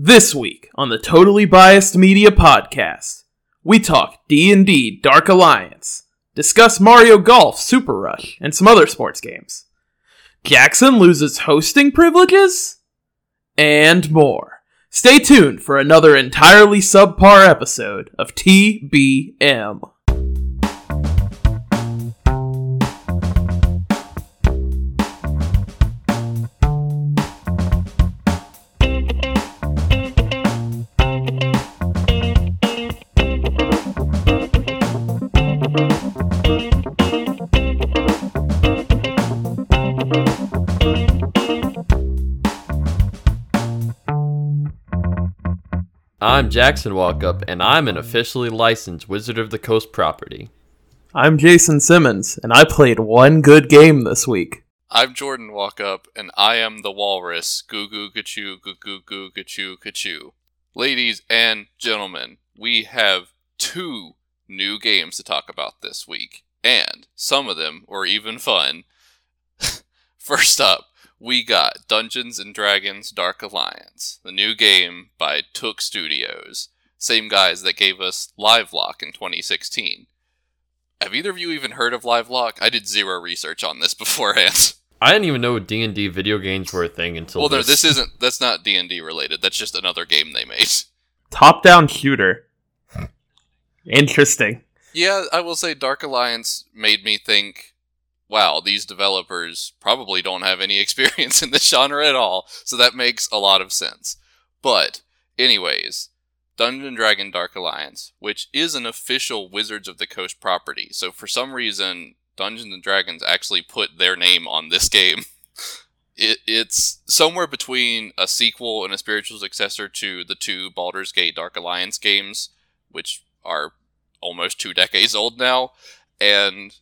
This week on the Totally Biased Media podcast, we talk D&D Dark Alliance, discuss Mario Golf Super Rush, and some other sports games. Jackson loses hosting privileges? And more. Stay tuned for another entirely subpar episode of TBM. I'm Jackson Walkup, and I'm an officially licensed Wizard of the Coast property. I'm Jason Simmons, and I played one good game this week. I'm Jordan Walkup, and I am the walrus. Goo goo gachoo, goo goo goo gachoo gachoo. Ladies and gentlemen, we have two new games to talk about this week, and some of them were even fun. First up, we got Dungeons and Dragons Dark Alliance, the new game by Tuque Studios, same guys that gave us Livelock in 2016. Have either of you even heard of Livelock? I did zero research on this beforehand. I didn't even know D and D video games were a thing until well, no, this. this isn't. That's not D and D related. That's just another game they made. Top down shooter. Interesting. Yeah, I will say Dark Alliance made me think, wow, these developers probably don't have any experience in this genre at all, so that makes a lot of sense. But, anyways, Dungeon Dragon Dark Alliance, which is an official Wizards of the Coast property, so for some reason, Dungeons and Dragons actually put their name on this game. It, it's somewhere between a sequel and a spiritual successor to the two Baldur's Gate Dark Alliance games, which are almost two decades old now, and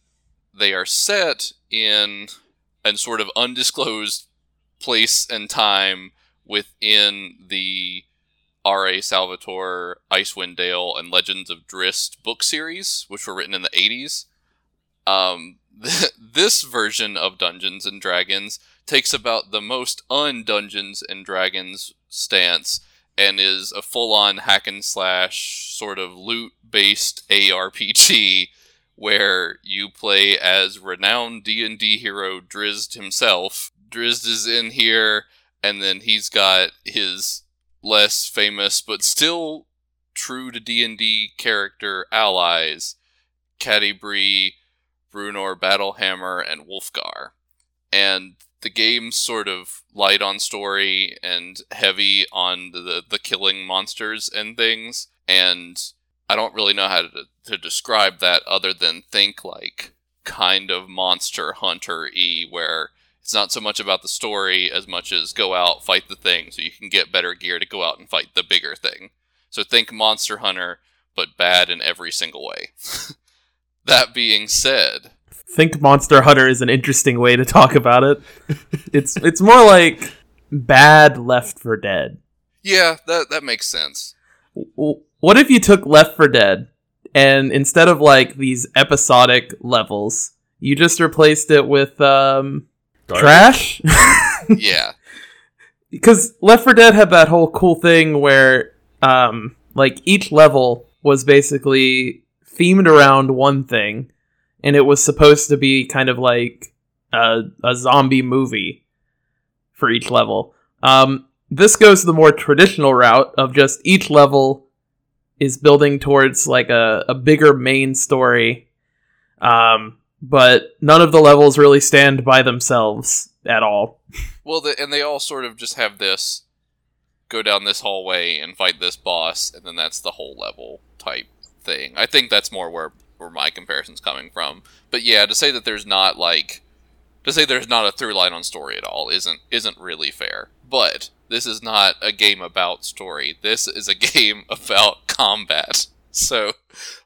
they are set in a sort of undisclosed place and time within the R.A. Salvatore, Icewind Dale, and Legends of Drizzt book series, which were written in the 80s. Um, this version of Dungeons and Dragons takes about the most un Dungeons and Dragons stance and is a full on hack and slash sort of loot based ARPG where you play as renowned D&D hero Drizzt himself. Drizzt is in here and then he's got his less famous but still true to D&D character allies Catti-brie, Bruenor Battlehammer and Wulfgar. And the game's sort of light on story and heavy on the the killing monsters and things and I don't really know how to, to describe that other than think like kind of monster hunter e where it's not so much about the story as much as go out fight the thing so you can get better gear to go out and fight the bigger thing so think monster hunter but bad in every single way that being said Think Monster Hunter is an interesting way to talk about it. it's it's more like bad Left 4 Dead. yeah that that makes sense What if you took Left 4 Dead and instead of like these episodic levels, you just replaced it with um Garbage. trash? yeah because Left 4 Dead had that whole cool thing where, um, like each level was basically themed around one thing, and it was supposed to be kind of like a, a zombie movie for each level. Um, this goes the more traditional route of just each level is building towards like a, a bigger main story, um, but none of the levels really stand by themselves at all. Well, the, and they all sort of just have this go down this hallway and fight this boss, and then that's the whole level type thing. I think that's more where where my comparison's coming from. But yeah, to say that there's not like to say there's not a through line on story at all isn't isn't really fair. But this is not a game about story. This is a game about combat. So,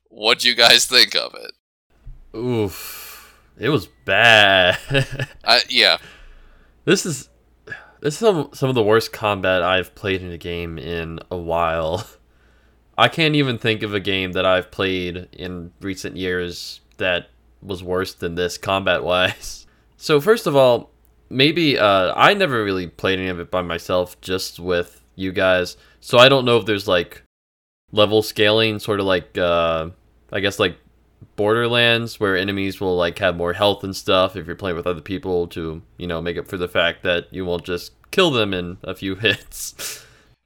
what do you guys think of it? Oof, it was bad. I, yeah, this is this is some some of the worst combat I've played in a game in a while. I can't even think of a game that I've played in recent years that was worse than this combat wise. So first of all, maybe uh, I never really played any of it by myself, just with you guys. So I don't know if there's like level scaling, sort of like uh, I guess like Borderlands, where enemies will like have more health and stuff if you're playing with other people to you know make up for the fact that you won't just kill them in a few hits.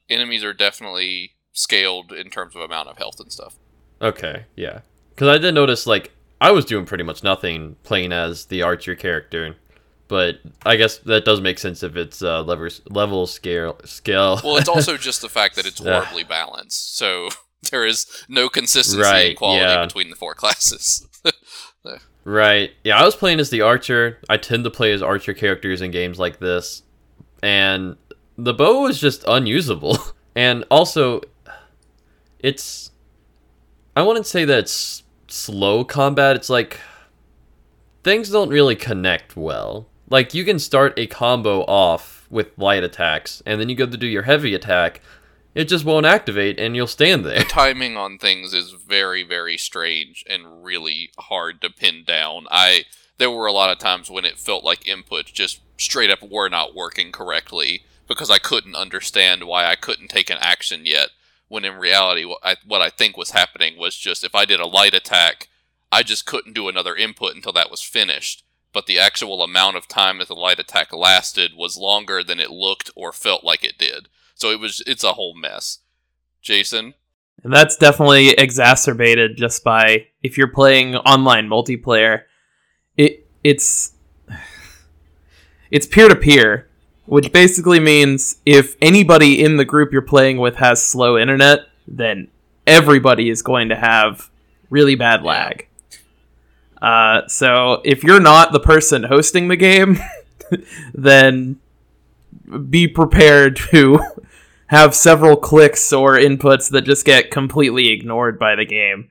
Enemies are definitely scaled in terms of amount of health and stuff. Okay, yeah. Because I did notice, like, I was doing pretty much nothing playing as the archer character, but I guess that does make sense if it's uh, level level scale scale. Well, it's also just the fact that it's horribly balanced, so there is no consistency Right, and quality yeah. between the four classes. Right. Yeah, I was playing as the archer. I tend to play as archer characters in games like this. And the bow was just unusable. And also it's I wouldn't say that it's slow combat. It's like things don't really connect well. Like you can start a combo off with light attacks and then you go to do your heavy attack, it just won't activate and you'll stand there. timing on things is very very strange and really hard to pin down i there were a lot of times when it felt like inputs just straight up were not working correctly because i couldn't understand why i couldn't take an action yet when in reality what i, what I think was happening was just if i did a light attack i just couldn't do another input until that was finished but the actual amount of time that the light attack lasted was longer than it looked or felt like it did. So it was it's a whole mess. Jason? And that's definitely exacerbated just by if you're playing online multiplayer, it it's it's peer to peer, which basically means if anybody in the group you're playing with has slow internet, then everybody is going to have really bad lag. Uh, so if you're not the person hosting the game, then be prepared to have several clicks or inputs that just get completely ignored by the game.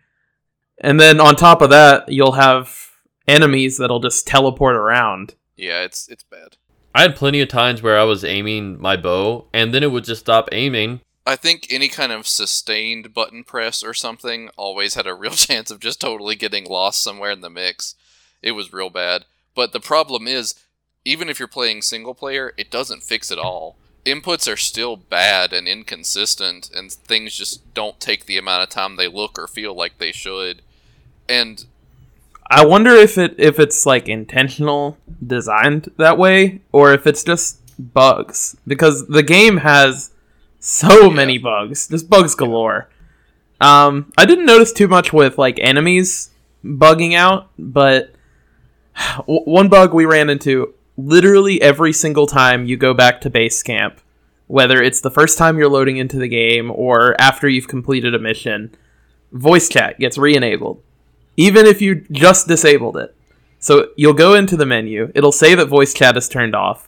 And then on top of that, you'll have enemies that'll just teleport around. yeah it's it's bad I had plenty of times where I was aiming my bow and then it would just stop aiming I think any kind of sustained button press or something always had a real chance of just totally getting lost somewhere in the mix. It was real bad. But the problem is, even if you're playing single player, it doesn't fix it all. Inputs are still bad and inconsistent, and things just don't take the amount of time they look or feel like they should. And I wonder if it if it's like intentional designed that way or if it's just bugs because the game has so Yeah. many bugs, just bugs galore. Um, I didn't notice too much with like enemies bugging out, but w- one bug we ran into literally every single time you go back to base camp, whether it's the first time you're loading into the game or after you've completed a mission, voice chat gets re-enabled even if you just disabled it. So you'll go into the menu, it'll say that voice chat is turned off,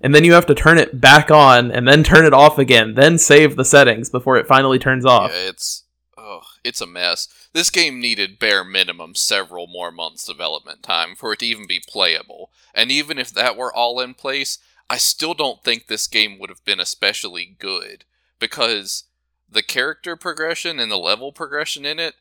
and then you have to turn it back on and then turn it off again, then save the settings before it finally turns off. Yeah, it's oh, it's a mess. This game needed bare minimum several more months development time for it to even be playable. And even if that were all in place, I still don't think this game would have been especially good because the character progression and the level progression in it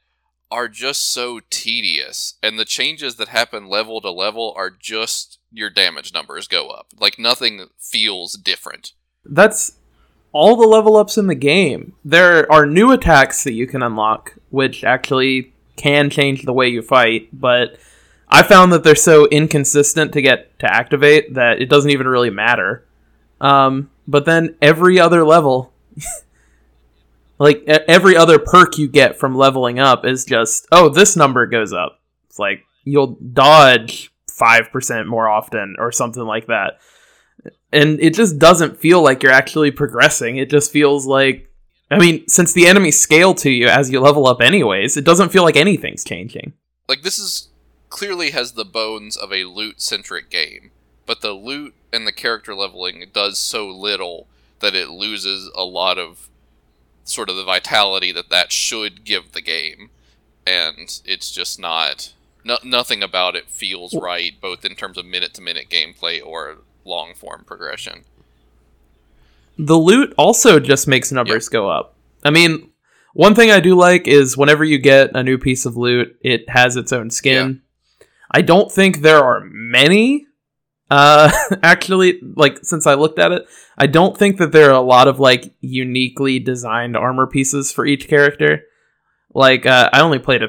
are just so tedious and the changes that happen level to level are just your damage numbers go up. Like nothing feels different. That's all the level ups in the game. There are new attacks that you can unlock, which actually can change the way you fight, but I found that they're so inconsistent to get to activate that it doesn't even really matter. Um, but then every other level, like every other perk you get from leveling up is just, oh, this number goes up. It's like you'll dodge 5% more often or something like that and it just doesn't feel like you're actually progressing. It just feels like, I mean, since the enemies scale to you as you level up, anyways, it doesn't feel like anything's changing. like this is clearly has the bones of a loot centric game, but the loot and the character leveling does so little that it loses a lot of sort of the vitality that that should give the game, and it's just not. No, nothing about it feels right, both in terms of minute to minute gameplay or long form progression. The loot also just makes numbers go up. I mean, one thing I do like is whenever you get a new piece of loot, it has its own skin. I don't think there are many Uh, actually, like since I looked at it, I don't think that there are a lot of like uniquely designed armor pieces for each character. Like, uh, I only played a,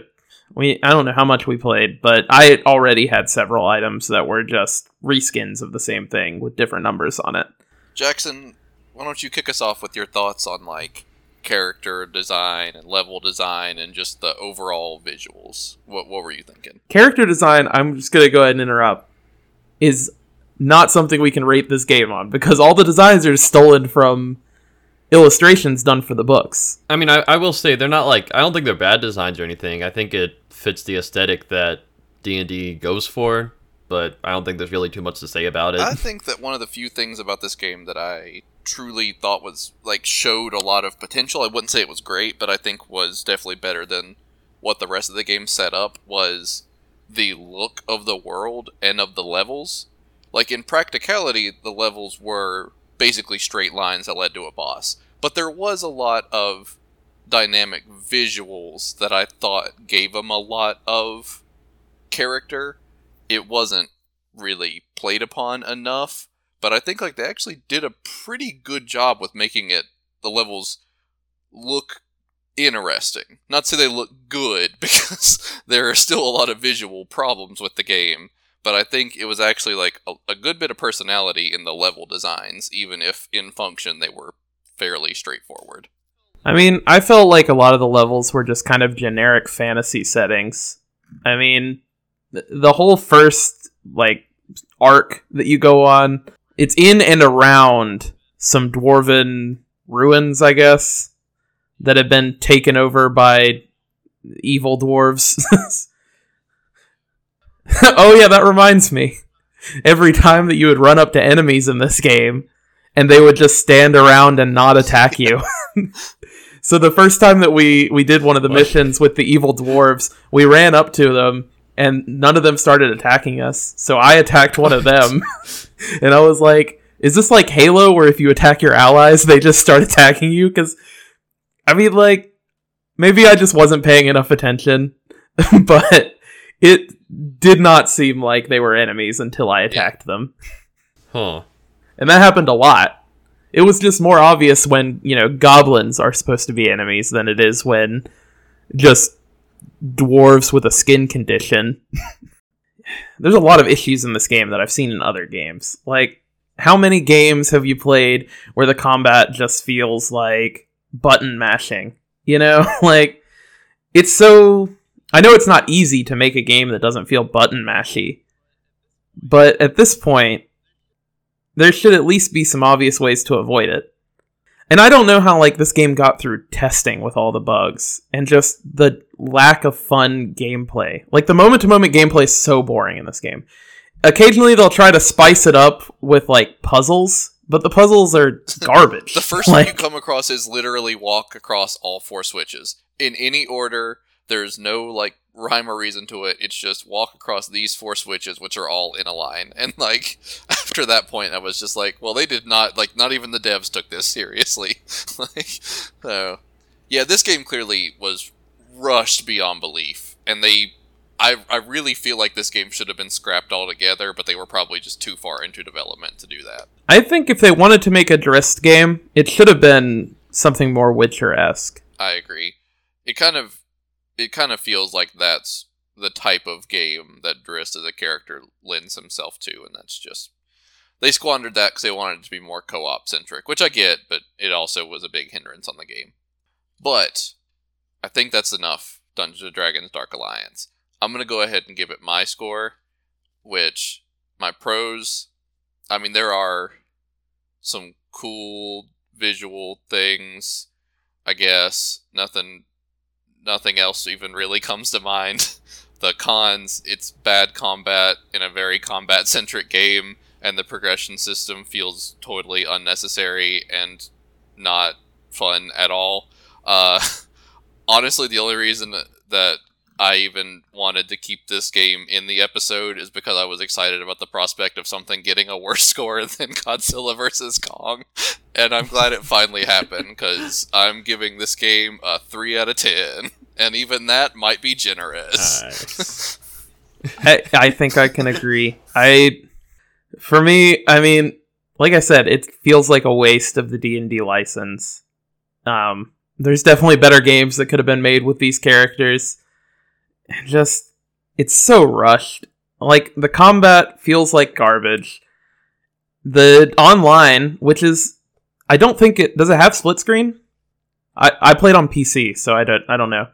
we I don't know how much we played, but I already had several items that were just reskins of the same thing with different numbers on it. Jackson, why don't you kick us off with your thoughts on like character design and level design and just the overall visuals? What what were you thinking? Character design, I'm just gonna go ahead and interrupt, is not something we can rate this game on because all the designs are stolen from illustrations done for the books. I mean, I, I will say they're not like I don't think they're bad designs or anything. I think it fits the aesthetic that D and D goes for, but I don't think there's really too much to say about it. I think that one of the few things about this game that I truly thought was like showed a lot of potential. I wouldn't say it was great, but I think was definitely better than what the rest of the game set up was the look of the world and of the levels. Like in practicality, the levels were basically straight lines that led to a boss, but there was a lot of dynamic visuals that I thought gave them a lot of character. It wasn't really played upon enough, but I think like they actually did a pretty good job with making it the levels look interesting. Not to say they look good because there are still a lot of visual problems with the game, but I think it was actually like a, a good bit of personality in the level designs, even if in function they were fairly straightforward. I mean, I felt like a lot of the levels were just kind of generic fantasy settings. I mean, th- the whole first like arc that you go on, it's in and around some dwarven ruins, I guess, that have been taken over by evil dwarves. oh yeah, that reminds me. Every time that you would run up to enemies in this game, and they would just stand around and not attack you. so the first time that we we did one of the missions with the evil dwarves, we ran up to them and none of them started attacking us. So I attacked one of them. and I was like, is this like Halo where if you attack your allies, they just start attacking you cuz I mean like maybe I just wasn't paying enough attention, but it did not seem like they were enemies until I attacked them. Huh. And that happened a lot. It was just more obvious when, you know, goblins are supposed to be enemies than it is when just dwarves with a skin condition. There's a lot of issues in this game that I've seen in other games. Like, how many games have you played where the combat just feels like button mashing? You know, like, it's so. I know it's not easy to make a game that doesn't feel button mashy, but at this point, there should at least be some obvious ways to avoid it. And I don't know how like this game got through testing with all the bugs and just the lack of fun gameplay. Like the moment to moment gameplay is so boring in this game. Occasionally they'll try to spice it up with like puzzles, but the puzzles are garbage. The first like, thing you come across is literally walk across all four switches in any order. There's no like rhyme or reason to it. It's just walk across these four switches, which are all in a line. And like after that point, I was just like, well, they did not like not even the devs took this seriously. like, so yeah, this game clearly was rushed beyond belief, and they. I, I really feel like this game should have been scrapped altogether, but they were probably just too far into development to do that. I think if they wanted to make a Drizzt game, it should have been something more Witcher esque. I agree. It kind of it kind of feels like that's the type of game that Drizzt as a character lends himself to, and that's just they squandered that because they wanted it to be more co-op centric, which I get, but it also was a big hindrance on the game. But I think that's enough. Dungeons and Dragons: Dark Alliance. I'm gonna go ahead and give it my score, which my pros. I mean, there are some cool visual things. I guess nothing nothing else even really comes to mind. The cons, it's bad combat in a very combat centric game, and the progression system feels totally unnecessary and not fun at all. Uh, honestly, the only reason that I even wanted to keep this game in the episode is because I was excited about the prospect of something getting a worse score than Godzilla vs. Kong. And I'm glad it finally happened because I'm giving this game a 3 out of 10. And even that might be generous. Nice. I, I think I can agree. I For me, I mean, like I said, it feels like a waste of the D and D license. Um, there's definitely better games that could have been made with these characters. And just, it's so rushed. Like the combat feels like garbage. The online, which is, I don't think it does it have split screen. I I played on PC, so I don't I don't know.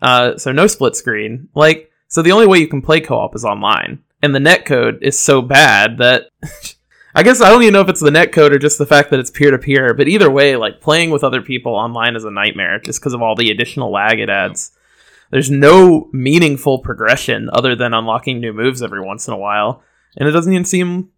Uh, so no split screen. Like, so the only way you can play co-op is online, and the netcode is so bad that I guess I don't even know if it's the netcode or just the fact that it's peer to peer. But either way, like playing with other people online is a nightmare just because of all the additional lag it adds. There's no meaningful progression other than unlocking new moves every once in a while, and it doesn't even seem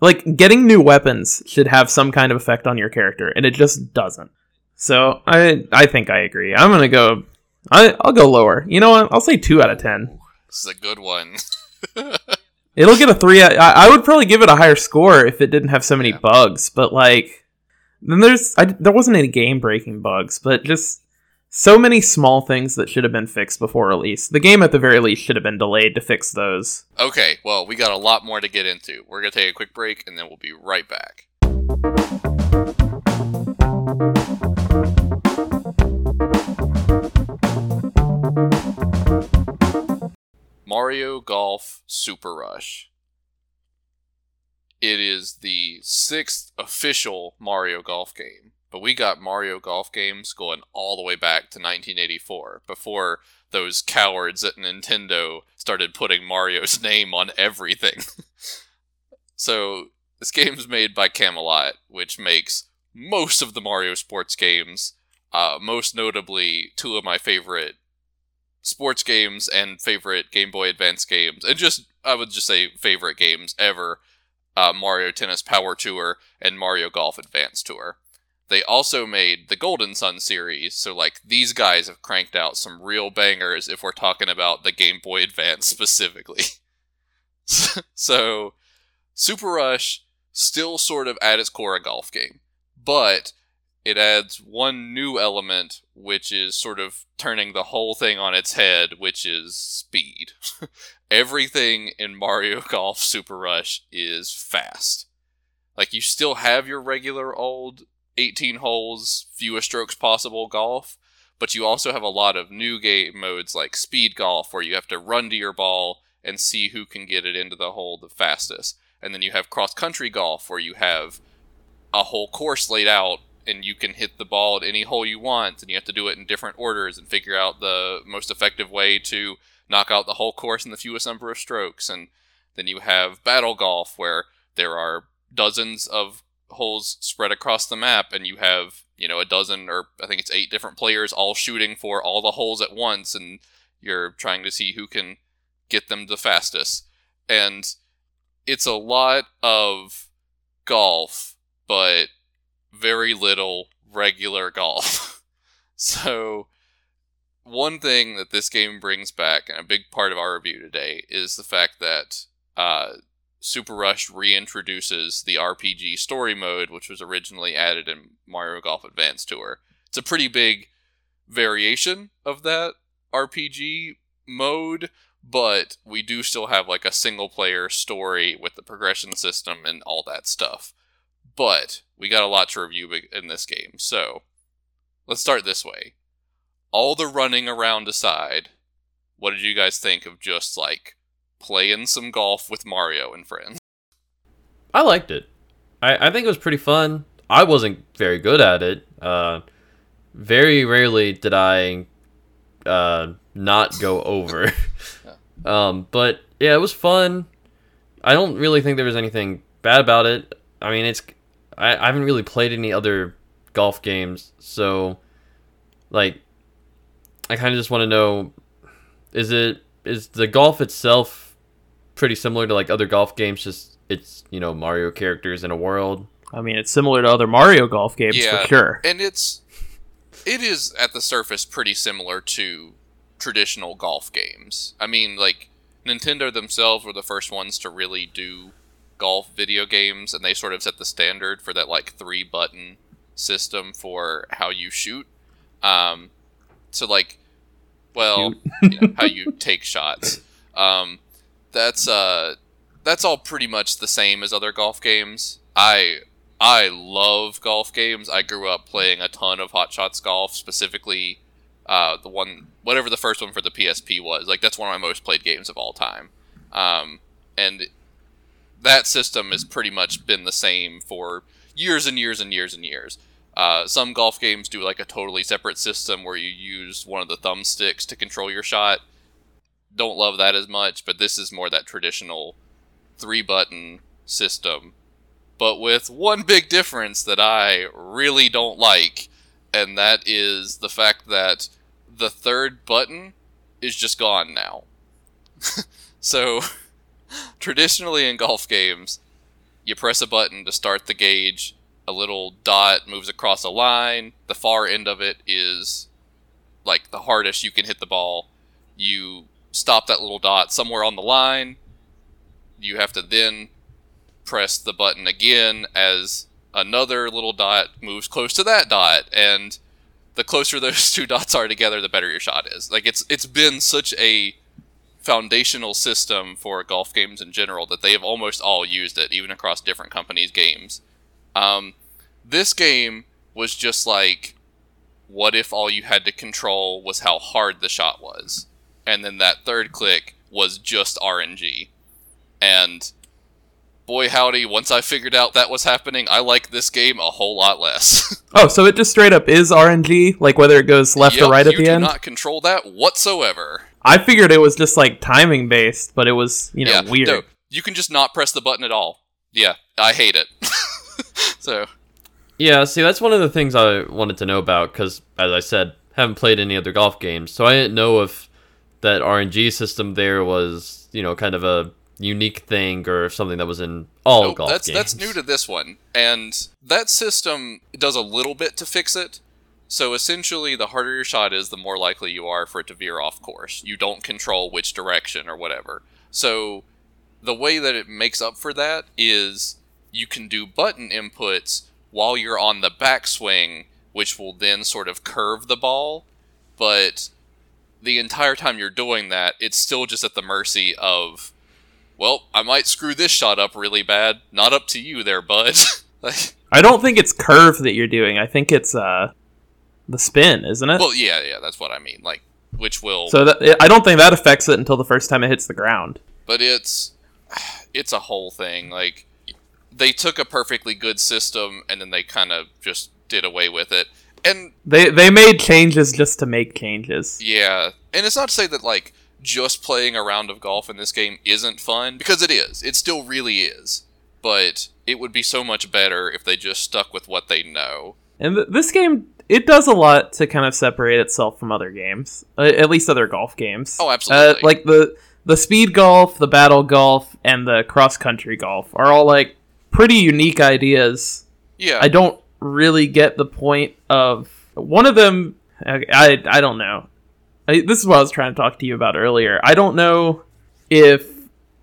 like getting new weapons should have some kind of effect on your character, and it just doesn't. So I I think I agree. I'm gonna go. I I'll go lower. You know what? I'll say two out of ten. This is a good one. It'll get a three. I, I would probably give it a higher score if it didn't have so many Yeah. bugs. But like, then there's I, there wasn't any game breaking bugs, but just so many small things that should have been fixed before release. The game at the very least should have been delayed to fix those. okay, well, we got a lot more to get into. We're gonna take a quick break, and then we'll be right back. Mario Golf Super Rush. It is the sixth official Mario Golf game, but we got Mario Golf games going all the way back to 1984, before those cowards at Nintendo started putting Mario's name on everything. so, this game's made by Camelot, which makes most of the Mario sports games, uh, most notably two of my favorite sports games and favorite Game Boy Advance games, and just I would just say favorite games ever: uh, Mario Tennis Power Tour and Mario Golf Advance Tour. They also made the Golden Sun series, so like these guys have cranked out some real bangers if we're talking about the Game Boy Advance specifically. so, Super Rush still sort of at its core a golf game, but it adds one new element, which is sort of turning the whole thing on its head, which is speed. Everything in Mario Golf Super Rush is fast. Like, you still have your regular old 18 holes, fewest strokes possible golf, but you also have a lot of new game modes like speed golf, where you have to run to your ball and see who can get it into the hole the fastest. And then you have cross country golf, where you have a whole course laid out and you can hit the ball at any hole you want and you have to do it in different orders and figure out the most effective way to knock out the whole course in the fewest number of strokes and then you have battle golf where there are dozens of holes spread across the map and you have you know a dozen or i think it's eight different players all shooting for all the holes at once and you're trying to see who can get them the fastest and it's a lot of golf but very little regular golf. so, one thing that this game brings back, and a big part of our review today, is the fact that uh, Super Rush reintroduces the RPG story mode, which was originally added in Mario Golf Advance Tour. It's a pretty big variation of that RPG mode, but we do still have like a single player story with the progression system and all that stuff but we got a lot to review in this game. So, let's start this way. All the running around aside, what did you guys think of just like playing some golf with Mario and friends? I liked it. I, I think it was pretty fun. I wasn't very good at it. Uh, very rarely did I uh, not go over. um, but yeah, it was fun. I don't really think there was anything bad about it. I mean, it's I, I haven't really played any other golf games, so like I kind of just want to know is it is the golf itself pretty similar to like other golf games just it's, you know, Mario characters in a world. I mean, it's similar to other Mario Golf games Yeah. for sure. And it's it is at the surface pretty similar to traditional golf games. I mean, like Nintendo themselves were the first ones to really do golf video games and they sort of set the standard for that like three button system for how you shoot. Um so like well, you know, how you take shots. Um that's uh that's all pretty much the same as other golf games. I I love golf games. I grew up playing a ton of Hot Shots Golf, specifically uh, the one, whatever the first one for the PSP was. Like that's one of my most played games of all time. Um, and that system has pretty much been the same for years and years and years and years. Uh, some golf games do like a totally separate system where you use one of the thumbsticks to control your shot. Don't love that as much, but this is more that traditional three button system. But with one big difference that I really don't like, and that is the fact that the third button is just gone now. so, traditionally in golf games, you press a button to start the gauge, a little dot moves across a line, the far end of it is like the hardest you can hit the ball. You stop that little dot somewhere on the line. You have to then press the button again as another little dot moves close to that dot. And the closer those two dots are together the better your shot is. Like it's it's been such a foundational system for golf games in general that they have almost all used it even across different companies games. Um, this game was just like what if all you had to control was how hard the shot was and then that third click was just rng and boy howdy, once I figured out that was happening, I like this game a whole lot less. Oh, so it just straight up is RNG, like whether it goes left Yep, or right at the end. do end. not control that whatsoever. I figured it was just like timing based, but it was you know yeah, weird. no, you can just not press the button at all. Yeah, I hate it. so Yeah, see, that's one of the things I wanted to know about because, as I said, haven't played any other golf games, so I didn't know if that RNG system there was, you know, kind of a unique thing or something that was in all golf that's games. that's new to this one, and that system does a little bit to fix it. So essentially, the harder your shot is, the more likely you are for it to veer off course. You don't control which direction or whatever. So the way that it makes up for that is you can do button inputs while you're on the backswing, which will then sort of curve the ball. But the entire time you're doing that, it's still just at the mercy of, well, I might screw this shot up really bad. Not up to you there, bud. like, I don't think it's curve that you're doing. I think it's uh the spin, isn't it? well, yeah, yeah, that's what I mean. Like, which will so that, I don't think that affects it until the first time it hits the ground. but it's it's a whole thing like they took a perfectly good system and then they kind of just did away with it and They they made changes just to make changes. yeah and it's not to say that like just playing a round of golf in this game isn't fun because it is it still really is but it would be so much better if they just stuck with what they know And th- this game it does a lot to kind of separate itself from other games, uh, at least other golf games. Oh, Uh, absolutely. like the the speed golf, the battle golf, and the cross country golf are all like pretty unique ideas. yeah I don't really get the point of one of them. I I, I don't know. I, this is what I was trying to talk to you about earlier. I don't know if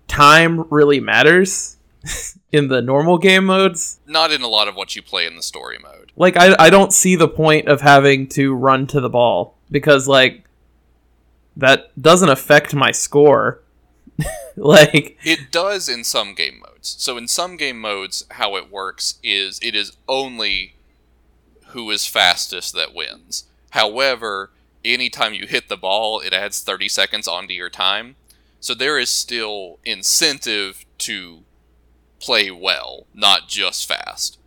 time really matters in the normal game modes. not in a lot of what you play in the story mode Like I I don't see the point of having to run to the ball because like that doesn't affect my score. like It does in some game modes. So in some game modes, how it works is it is only who is fastest that wins. However, anytime you hit the ball, it adds 30 seconds onto your time. So there is still incentive to play well, not just fast.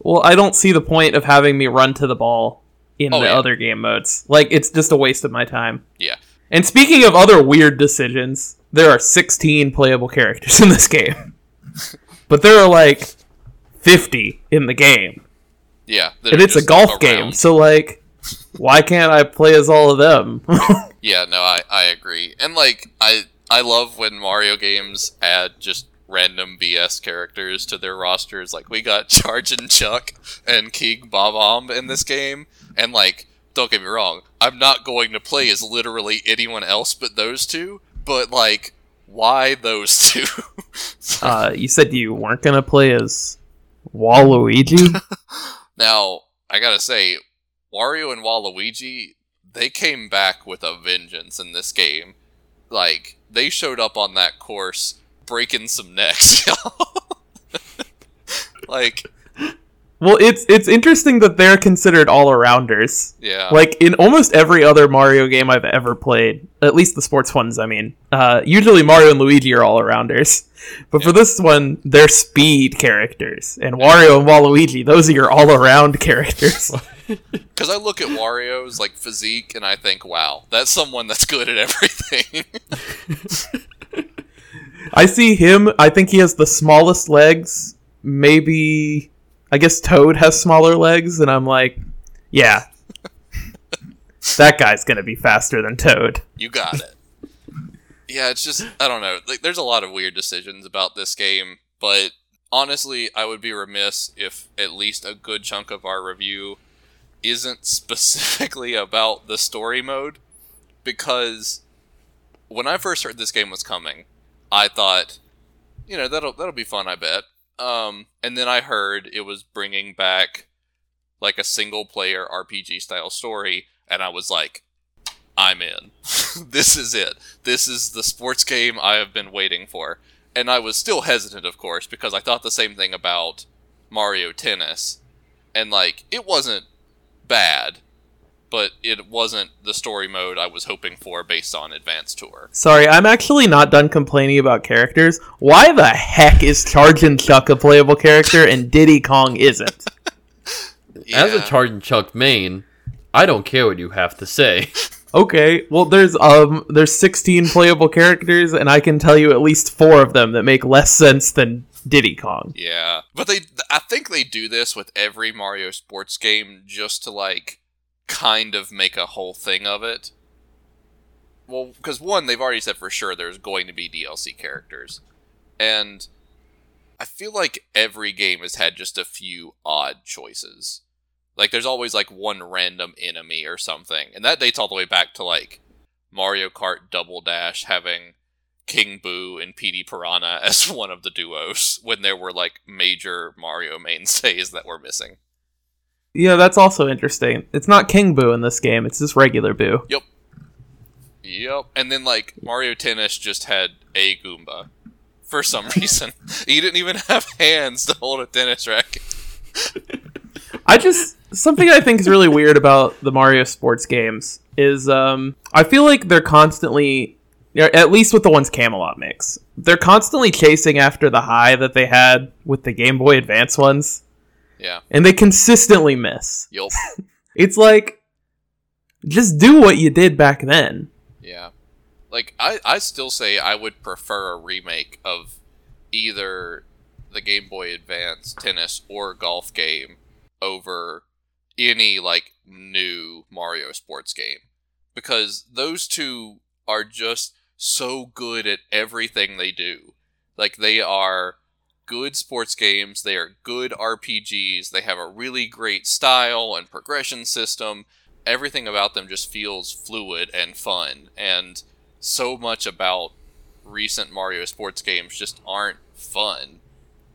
Well, I don't see the point of having me run to the ball in Oh, the yeah. other game modes. Like, it's just a waste of my time. Yeah. And speaking of other weird decisions, there are 16 playable characters in this game. but there are like 50 in the game. Yeah. And it's a golf game, so like, why can't I play as all of them? Yeah, no, I, I agree. And like I I love when Mario games add just random BS characters to their rosters. Like we got Chargin' Chuck and King Bob-omb in this game. And like, don't get me wrong, I'm not going to play as literally anyone else but those two, but like why those two? uh, you said you weren't gonna play as Waluigi. now, I gotta say, Wario and Waluigi, they came back with a vengeance in this game. Like, they showed up on that course breaking some necks, y'all. like, Well, it's it's interesting that they're considered all arounders. yeah, Like in almost every other Mario game I've ever played, at least the sports ones, I mean, uh, usually Mario and Luigi are all arounders. But for this one, they're speed characters. And Wario and Waluigi, those are your all around characters. because I look at Wario's like physique and I think, wow, that's someone that's good at everything. I see him, I think he has the smallest legs. Maybe, I guess Toad has smaller legs, and I'm like, yeah. that guy's gonna be faster than Toad. you got it. Yeah, it's just I don't know. Like, there's a lot of weird decisions about this game, but honestly, I would be remiss if at least a good chunk of our review isn't specifically about the story mode, because when I first heard this game was coming, I thought, you know, that'll that'll be fun. I bet. Um, and then I heard it was bringing back like a single player RPG style story, and I was like, I'm in. this is it. This is the sports game I have been waiting for. And I was still hesitant, of course, because I thought the same thing about Mario Tennis. And, like, it wasn't bad, but it wasn't the story mode I was hoping for based on Advance Tour. Sorry, I'm actually not done complaining about characters. Why the heck is Chargin' Chuck a playable character and Diddy Kong isn't? As a Yeah. Chargin' Chuck main, I don't care what you have to say. Okay, well there's um there's 16 playable characters and I can tell you at least 4 of them that make less sense than Diddy Kong. Yeah, but they I think they do this with every Mario sports game just to like kind of make a whole thing of it. Well, because one, they've already said for sure there's going to be DLC characters, and I feel like every game has had just a few odd choices. Like there's always like one random enemy or something, and that dates all the way back to like Mario Kart Double Dash having King Boo and Petey Piranha as one of the duos when there were like major Mario mainstays that were missing. Yeah, that's also interesting. It's not King Boo in this game, it's just regular Boo. Yep. Yep. And then like Mario Tennis just had a Goomba for some reason. he didn't even have hands to hold a tennis racket. I just something I think is really weird about the Mario sports games is um I feel like they're constantly at least with the ones Camelot makes. They're constantly chasing after the high that they had with the Game Boy Advance ones, Yeah. and they consistently miss. Yup. It's like just do what you did back then. Yeah. Like I, I still say I would prefer a remake of either the Game Boy Advance tennis or golf game over any like new Mario sports game. Because those two are just so good at everything they do. Like they are good sports games, they are good RPGs, they have a really great style and progression system everything about them just feels fluid and fun and so much about recent Mario sports games just aren't fun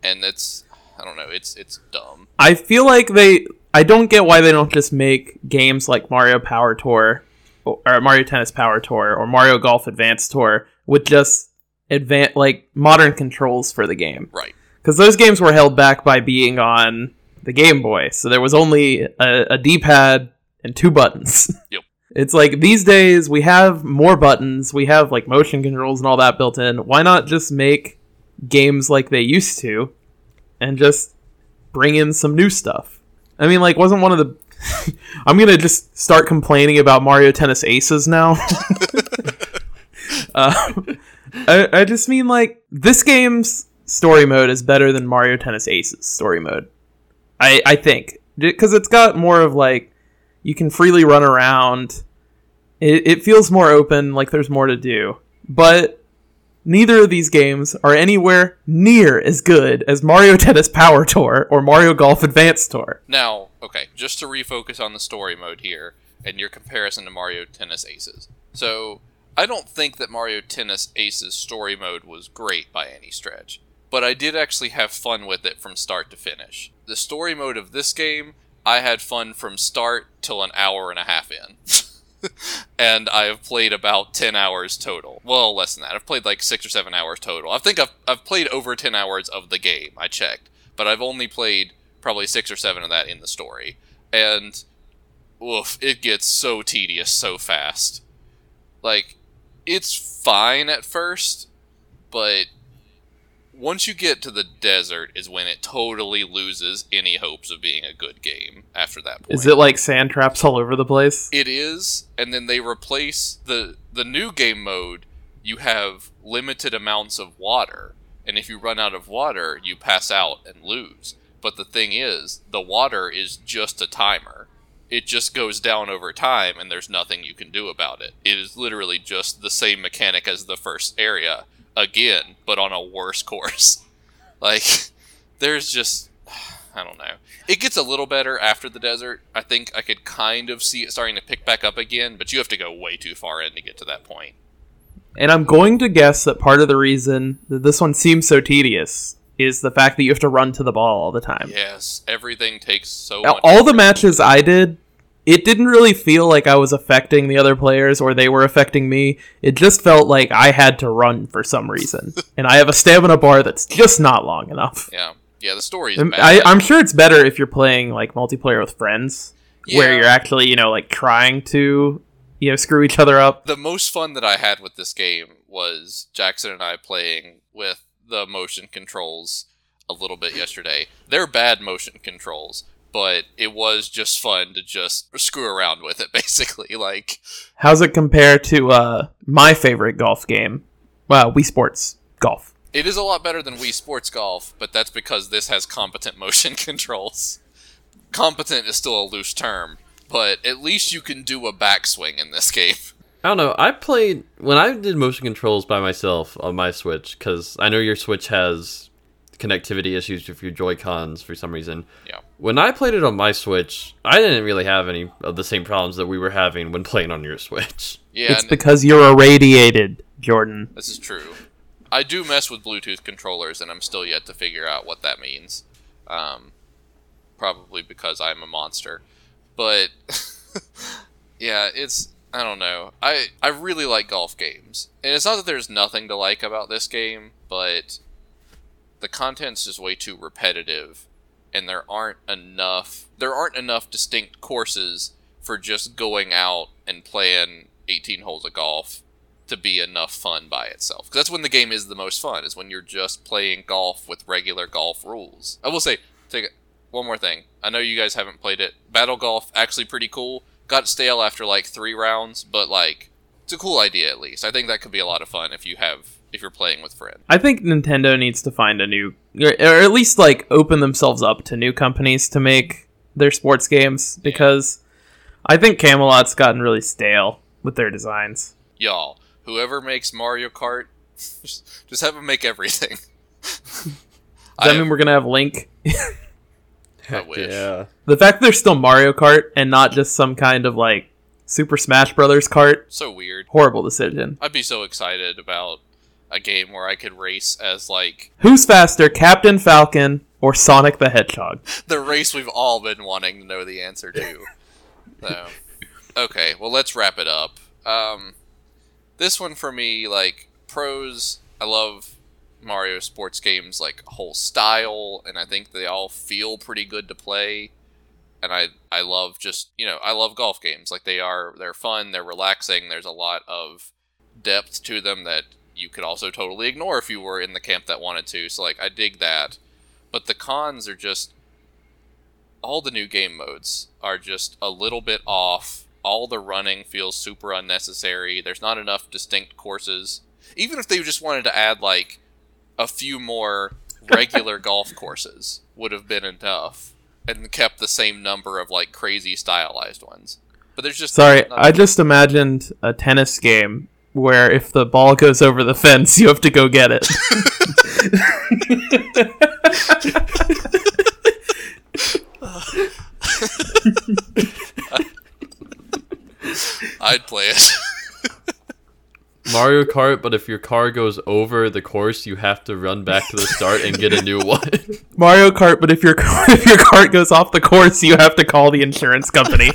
and it's I don't know it's it's dumb I feel like they. I don't get why they don't just make games like Mario Power Tour or, or Mario Tennis Power Tour or Mario Golf Advance Tour with just advan like modern controls for the game. right Because those games were held back by being on the Game Boy, so there was only a, a D-pad and two buttons. Yep. It's like these days we have more buttons, we have like motion controls and all that built in. Why not just make games like they used to and just bring in some new stuff? I mean, like, wasn't one of the. I'm gonna just start complaining about Mario Tennis Aces now. uh, I, I just mean, like, this game's story mode is better than Mario Tennis Aces story mode. I, I think. Because it's got more of, like, you can freely run around. It, it feels more open, like there's more to do. But neither of these games are anywhere near as good as Mario Tennis Power Tour or Mario Golf Advance Tour. now okay just to refocus on the story mode here and your comparison to Mario Tennis Aces so I don't think that Mario Tennis Aces story mode was great by any stretch but I did actually have fun with it from start to finish the story mode of this game I had fun from start till an hour and a half in and I have played about 10 hours total. Well, less than that. I've played like 6 or 7 hours total. I think I've, I've played over 10 hours of the game. I checked. But I've only played probably 6 or 7 of that in the story. And, oof, it gets so tedious so fast. Like, it's fine at first, but once you get to the desert is when it totally loses any hopes of being a good game after that point. Is it like sand traps all over the place? It is, and then they replace the the new game mode. You have limited amounts of water, and if you run out of water, you pass out and lose. But the thing is, the water is just a timer. It just goes down over time, and there's nothing you can do about it. It is literally just the same mechanic as the first area again, but on a worse course. like, there's just I don't know. It gets a little better after the desert. I think I could kind of see it starting to pick back up again, but you have to go way too far in to get to that point. And I'm going to guess that part of the reason that this one seems so tedious is the fact that you have to run to the ball all the time. Yes, everything takes so Now, much. all the matches I did, it didn't really feel like I was affecting the other players or they were affecting me. It just felt like I had to run for some reason. and I have a stamina bar that's just not long enough. Yeah, yeah. The story is Um, bad. I, I'm sure it's better if you're playing like multiplayer with friends, where you're actually, you know, like trying to, you know, screw each other up. the most fun that I had with this game was Jackson and I playing with the motion controls a little bit yesterday. They're bad motion controls, but it was just fun to just screw around with it basically. Like How's it compare to uh, my favorite golf game? Well, Wii Sports Golf. it is a lot better than Wii Sports Golf, but that's because this has competent motion controls. Competent is still a loose term, but at least you can do a backswing in this game. I don't know. I played when I did motion controls by myself on my Switch because I know your Switch has connectivity issues with your Joy Cons for some reason. Yeah. When I played it on my Switch, I didn't really have any of the same problems that we were having when playing on your Switch. Yeah, it's and- because you're irradiated, Jordan. This is true. I do mess with Bluetooth controllers, and I'm still yet to figure out what that means. Um, probably because I'm a monster. But yeah, it's I don't know. I I really like golf games, and it's not that there's nothing to like about this game, but the content's just way too repetitive, and there aren't enough there aren't enough distinct courses for just going out and playing 18 holes of golf to be enough fun by itself. 'Cause that's when the game is the most fun, is when you're just playing golf with regular golf rules. I will say, take one more thing. I know you guys haven't played it. Battle Golf, actually pretty cool. Got stale after like three rounds, but like, it's a cool idea at least. I think that could be a lot of fun if you have, if you're playing with friends. I think Nintendo needs to find a new, or or at least like open themselves up to new companies to make their sports games because I think Camelot's gotten really stale with their designs. Y'all, whoever makes Mario Kart, just, just have them make everything. Does I that have- mean we're gonna have Link? I wish. Yeah. The fact that there's still Mario Kart and not just some kind of like Super Smash Brothers kart, so weird. horrible decision. I'd be so excited about a game where I could race as like Who's faster, Captain Falcon or Sonic the Hedgehog? the race we've all been wanting to know the answer to. so, okay, well let's wrap it up. Um, this one for me, like pros, I love Mario sports games, like whole style, and I think they all feel pretty good to play. And I, I love just you know I love golf games like they are they're fun they're relaxing there's a lot of depth to them that you could also totally ignore if you were in the camp that wanted to so like I dig that but the cons are just all the new game modes are just a little bit off. All the running feels super unnecessary. There's not enough distinct courses. Even if they just wanted to add like a few more regular golf courses would have been enough and kept the same number of like crazy stylized ones. But there's just Sorry, I just imagined a tennis game where if the ball goes over the fence, you have to go get it. I'd play it. Mario Kart, but if your car goes over the course, you have to run back to the start and get a new one. Mario Kart, but if your car, if your cart goes off the course, you have to call the insurance company.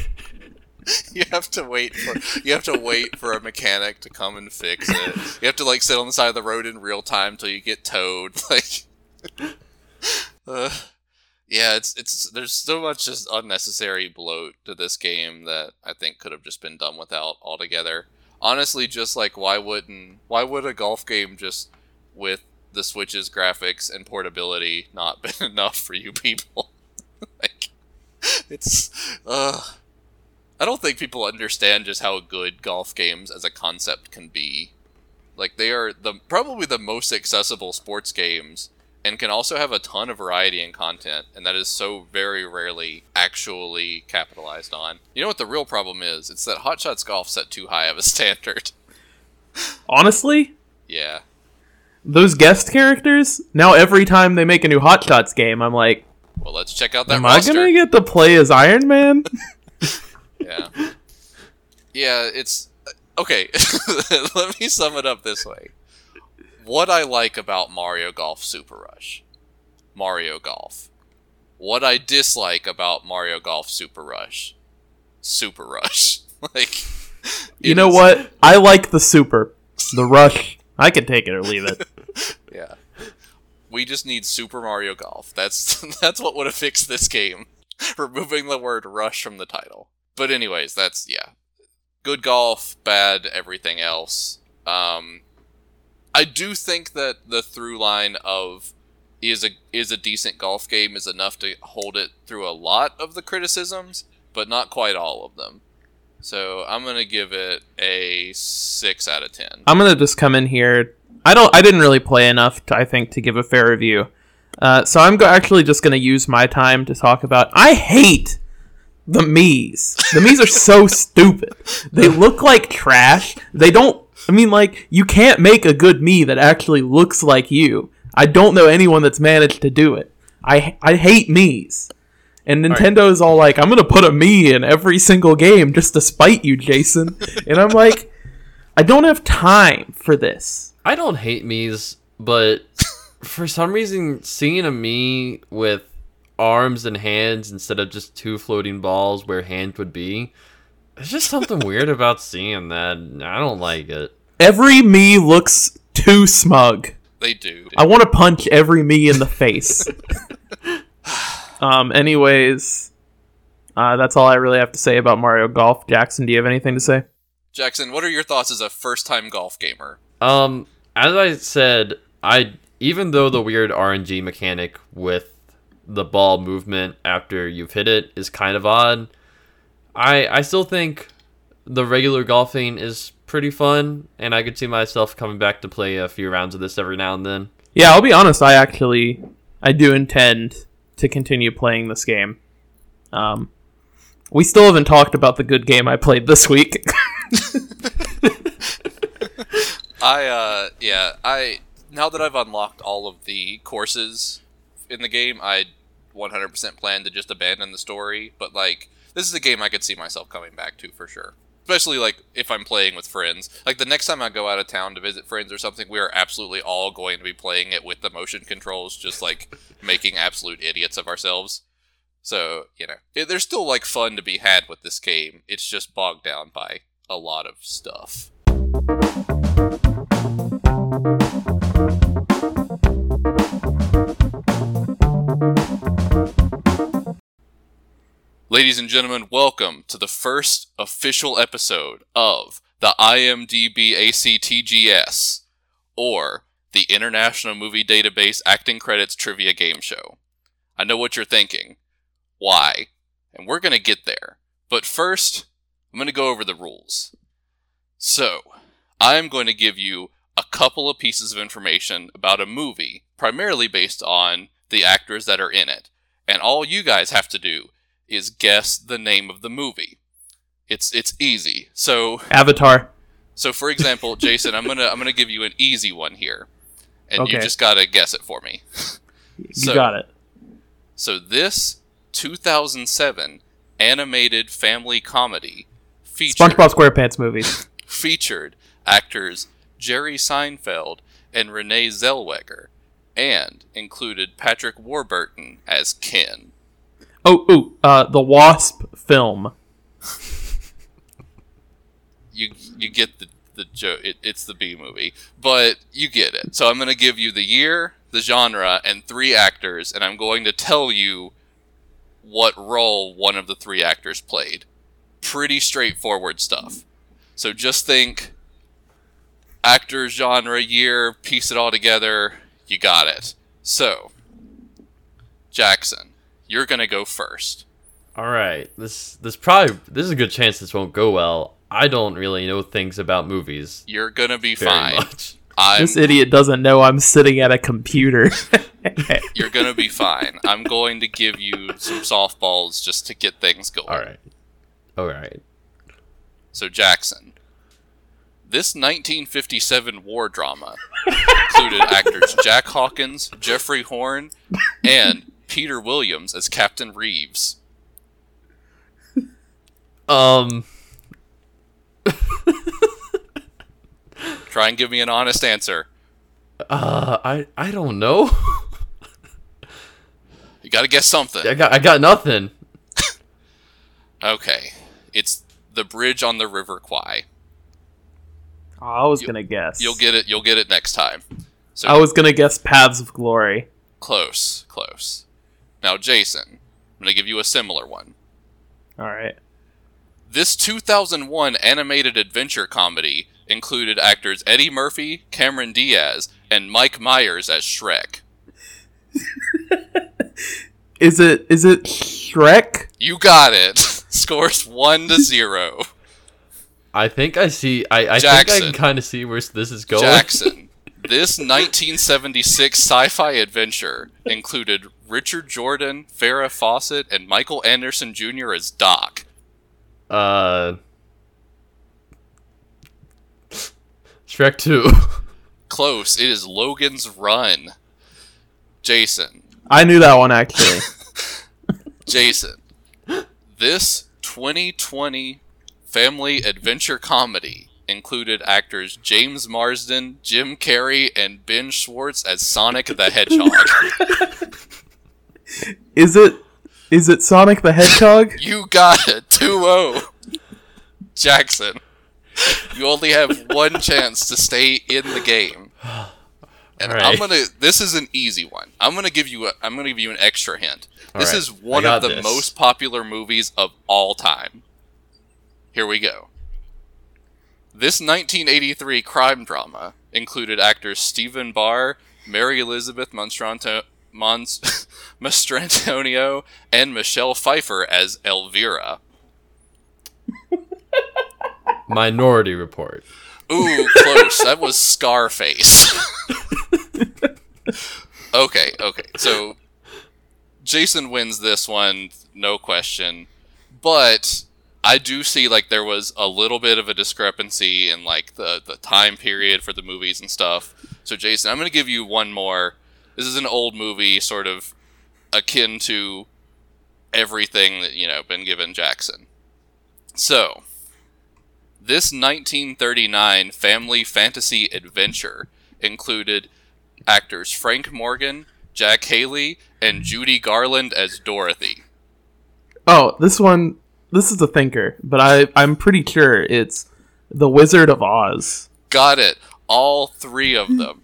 you have to wait for you have to wait for a mechanic to come and fix it. You have to like sit on the side of the road in real time till you get towed. Like, uh, yeah, it's it's there's so much just unnecessary bloat to this game that I think could have just been done without altogether. Honestly, just like why wouldn't why would a golf game just with the Switch's graphics and portability not been enough for you people? like, it's uh I don't think people understand just how good golf games as a concept can be. Like they are the probably the most accessible sports games and can also have a ton of variety and content and that is so very rarely actually capitalized on. You know what the real problem is? It's that Hot Shots Golf set too high of a standard. Honestly, yeah. those guest characters, now every time they make a new Hot Shots game, I'm like, Well, let's check out that am roster. I gonna get to play as Iron Man? Yeah. Yeah, it's uh, okay. Let me sum it up this way. What I like about Mario Golf Super Rush. Mario Golf. What I dislike about Mario Golf Super Rush. Super Rush. like you know is- what? I like the Super, the Rush. I can take it or leave it. Yeah. We just need Super Mario Golf. That's that's what would have fixed this game. Removing the word rush from the title. But anyways, that's yeah. Good golf, bad everything else. Um I do think that the through line of is a is a decent golf game is enough to hold it through a lot of the criticisms, but not quite all of them. So I'm gonna give it a six out of ten. I'm gonna just come in here. I don't. I didn't really play enough, to, I think, to give a fair review. Uh, so I'm go- actually just gonna use my time to talk about. I hate the Mii's. The Mii's are so stupid. They look like trash. They don't. I mean, like you can't make a good Mii that actually looks like you. I don't know anyone that's managed to do it. I I hate Mii's. And Nintendo's all like, I'm gonna put a Mii in every single game just to spite you, Jason. and I'm like, I don't have time for this. I don't hate Mii's, but for some reason, seeing a Mii with arms and hands instead of just two floating balls where hands would be, there's just something weird about seeing that. I don't like it. Every Mii looks too smug. They do. I want to punch every Mii in the face. um. Anyways, uh, that's all I really have to say about Mario Golf. Jackson, do you have anything to say? Jackson, what are your thoughts as a first-time golf gamer? Um, as I said, I even though the weird RNG mechanic with the ball movement after you've hit it is kind of odd, I I still think the regular golfing is pretty fun, and I could see myself coming back to play a few rounds of this every now and then. Yeah, I'll be honest. I actually, I do intend to continue playing this game. Um, we still haven't talked about the good game I played this week. I uh yeah, I now that I've unlocked all of the courses in the game, I 100% plan to just abandon the story, but like this is a game I could see myself coming back to for sure. Especially like if I'm playing with friends. Like the next time I go out of town to visit friends or something, we are absolutely all going to be playing it with the motion controls, just like making absolute idiots of ourselves. So, you know, it, there's still like fun to be had with this game. It's just bogged down by a lot of stuff. Ladies and gentlemen, welcome to the first official episode of the IMDb ACTGS, or the International Movie Database Acting Credits Trivia Game Show. I know what you're thinking. Why? And we're going to get there. But first, I'm going to go over the rules. So, I'm going to give you a couple of pieces of information about a movie, primarily based on the actors that are in it. And all you guys have to do is guess the name of the movie. It's it's easy. So Avatar. so for example, Jason, I'm gonna I'm gonna give you an easy one here, and you just gotta guess it for me. You So- got it. So this 2007 animated family comedy featured SpongeBob SquarePants movies. featured actors Jerry Seinfeld and Renee Zellweger, and included Patrick Warburton as Ken. Oh, ooh, uh, the Wasp film. you you get the the joke. It, it's the B movie, but you get it. So I'm going to give you the year, the genre, and three actors, and I'm going to tell you what role one of the three actors played. Pretty straightforward stuff. So just think actor, genre, year, piece it all together. You got it. So, Jackson, you're going to go first. All right. This this probably this is a good chance this won't go well. I don't really know things about movies You're going to be fine. This idiot doesn't know I'm sitting at a computer. You're gonna be fine. I'm going to give you some softballs just to get things going. All right. All right. So Jackson, this 1957 war drama included actors Jack Hawkins, Geoffrey Horne, and Peter Williams as Captain Reeves. Um. Try and give me an honest answer. Uh. I I don't know. You got to guess something. I got I got nothing. Okay, it's the bridge on the River Kwai. Oh, I was You- gonna guess. You'll get it. You'll get it next time. So I was gonna guess Paths of Glory. close, close. Now, Jason, I'm gonna give you a similar one. All right. This 2001 animated adventure comedy included actors Eddie Murphy, Cameron Diaz, and Mike Myers as Shrek. Is it is it Shrek? You got it. Scores one to zero. I think I see. I I think I Jackson. can kind of see where this is going. Jackson. This 1976 sci-fi adventure included Richard Jordan, Farrah Fawcett, and Michael Anderson Jr. as Doc. Uh. Shrek Two. Close. It is Logan's Run. Jason. I knew that one actually. Jason, this 2020 family adventure comedy included actors James Marsden, Jim Carrey, and Ben Schwartz as Sonic the Hedgehog. is it is it Sonic the Hedgehog? you got it, 2-0. Jackson, you only have one chance to stay in the game. And I'm Alright. gonna. This is an easy one. I'm gonna give you. A, I'm gonna give you an extra hint. This Alright, is one of the this. most popular movies of all time. Here we go. This 1983 crime drama included actors Stephen Bauer, Mary Elizabeth Monstranto, Mons, Mastrantonio, and Michelle Pfeiffer as Elvira. Minority Report. Ooh, close. that was Scarface. okay, okay. So Jason wins this one, no question. But I do see like there was a little bit of a discrepancy in like the the time period for the movies and stuff. So Jason, I'm going to give you one more. This is an old movie sort of akin to everything that, you know, been given Jackson. So, this 1939 family fantasy adventure included actors Frank Morgan, Jack Haley, and Judy Garland as Dorothy. Oh, this one this is a thinker, but I I'm pretty sure it's The Wizard of Oz. Got it. All three of them.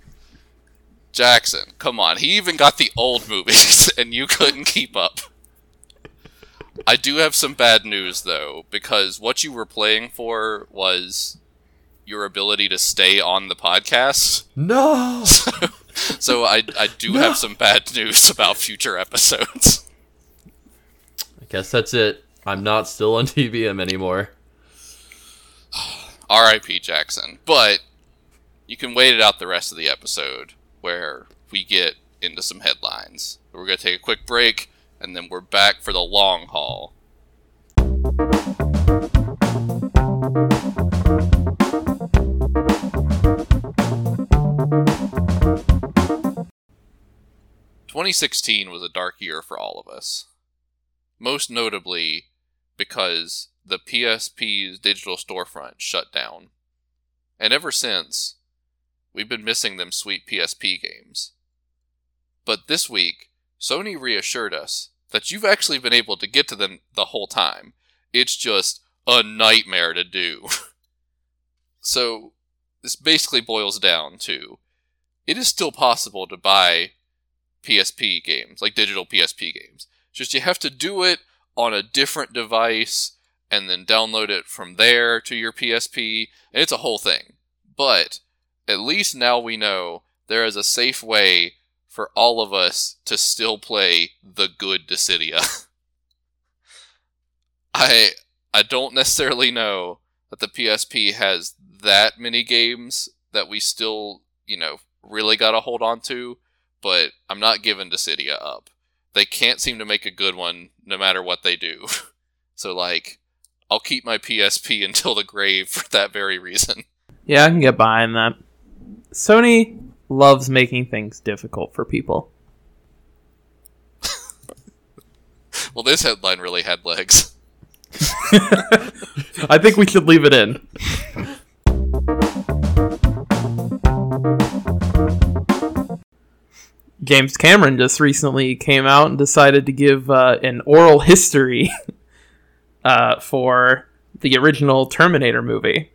Jackson, come on. He even got the old movies, and you couldn't keep up. I do have some bad news, though, because what you were playing for was your ability to stay on the podcast. No. So I, I do have some bad news about future episodes. I guess that's it. I'm not still on TBM anymore. R.I.P. Jackson. But you can wait it out the rest of the episode where we get into some headlines. We're going to take a quick break and then we're back for the long haul. Twenty sixteen was a dark year for all of us. Most notably because the PSP's digital storefront shut down. And ever since, we've been missing them sweet PSP games. But this week, Sony reassured us that you've actually been able to get to them the whole time. It's just a nightmare to do. So this basically boils down to it is still possible to buy PSP games, like digital PSP games. Just you have to do it on a different device and then download it from there to your PSP, and it's a whole thing. But at least now we know there is a safe way for all of us to still play the good Dissidia. I I don't necessarily know that the PSP has that many games that we still, you know, really got to hold on to, but I'm not giving Dissidia up. They can't seem to make a good one no matter what they do. so like I'll keep my PSP until the grave for that very reason. Yeah, I can get behind that. Sony loves making things difficult for people. Well, this headline really had legs. I think we should leave it in. James Cameron just recently came out and decided to give uh, an oral history uh, for the original Terminator movie.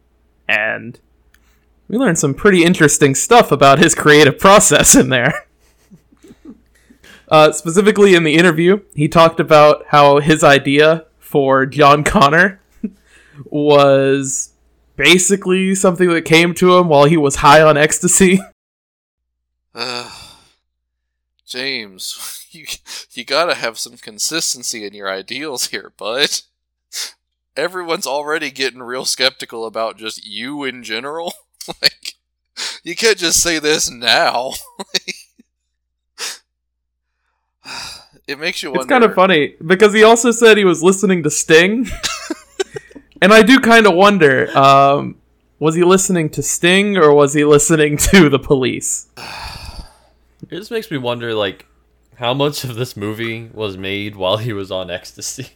And we learned some pretty interesting stuff about his creative process in there. Uh, specifically in the interview, he talked about how his idea for John Connor was basically something that came to him while he was high on ecstasy. Uh, James, you you gotta have some consistency in your ideals here, bud. Everyone's already getting real skeptical about just you in general. like, you can't just say this now. it makes you wonder. It's kind of funny because he also said he was listening to Sting. and I do kind of wonder um, was he listening to Sting or was he listening to the police? It just makes me wonder, like, how much of this movie was made while he was on ecstasy.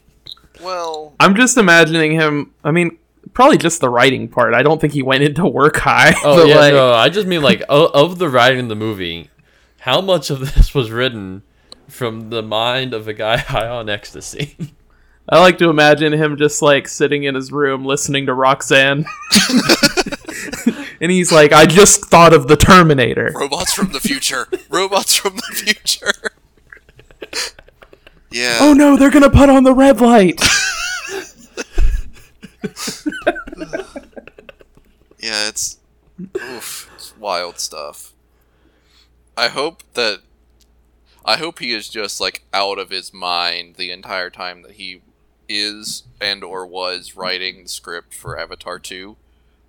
Well, I'm just imagining him. I mean, probably just the writing part. I don't think he went into work high. Oh but, yeah, like, no, I just mean like o- of the writing in the movie, how much of this was written from the mind of a guy high on ecstasy? I like to imagine him just like sitting in his room listening to Roxanne. and he's like, I just thought of the Terminator. robots from the future. robots from the future. yeah. Oh no, they're gonna put on the red light. Yeah, it's oof, it's wild stuff. I hope that I hope he is just like out of his mind the entire time that he is and or was writing the script for Avatar 2.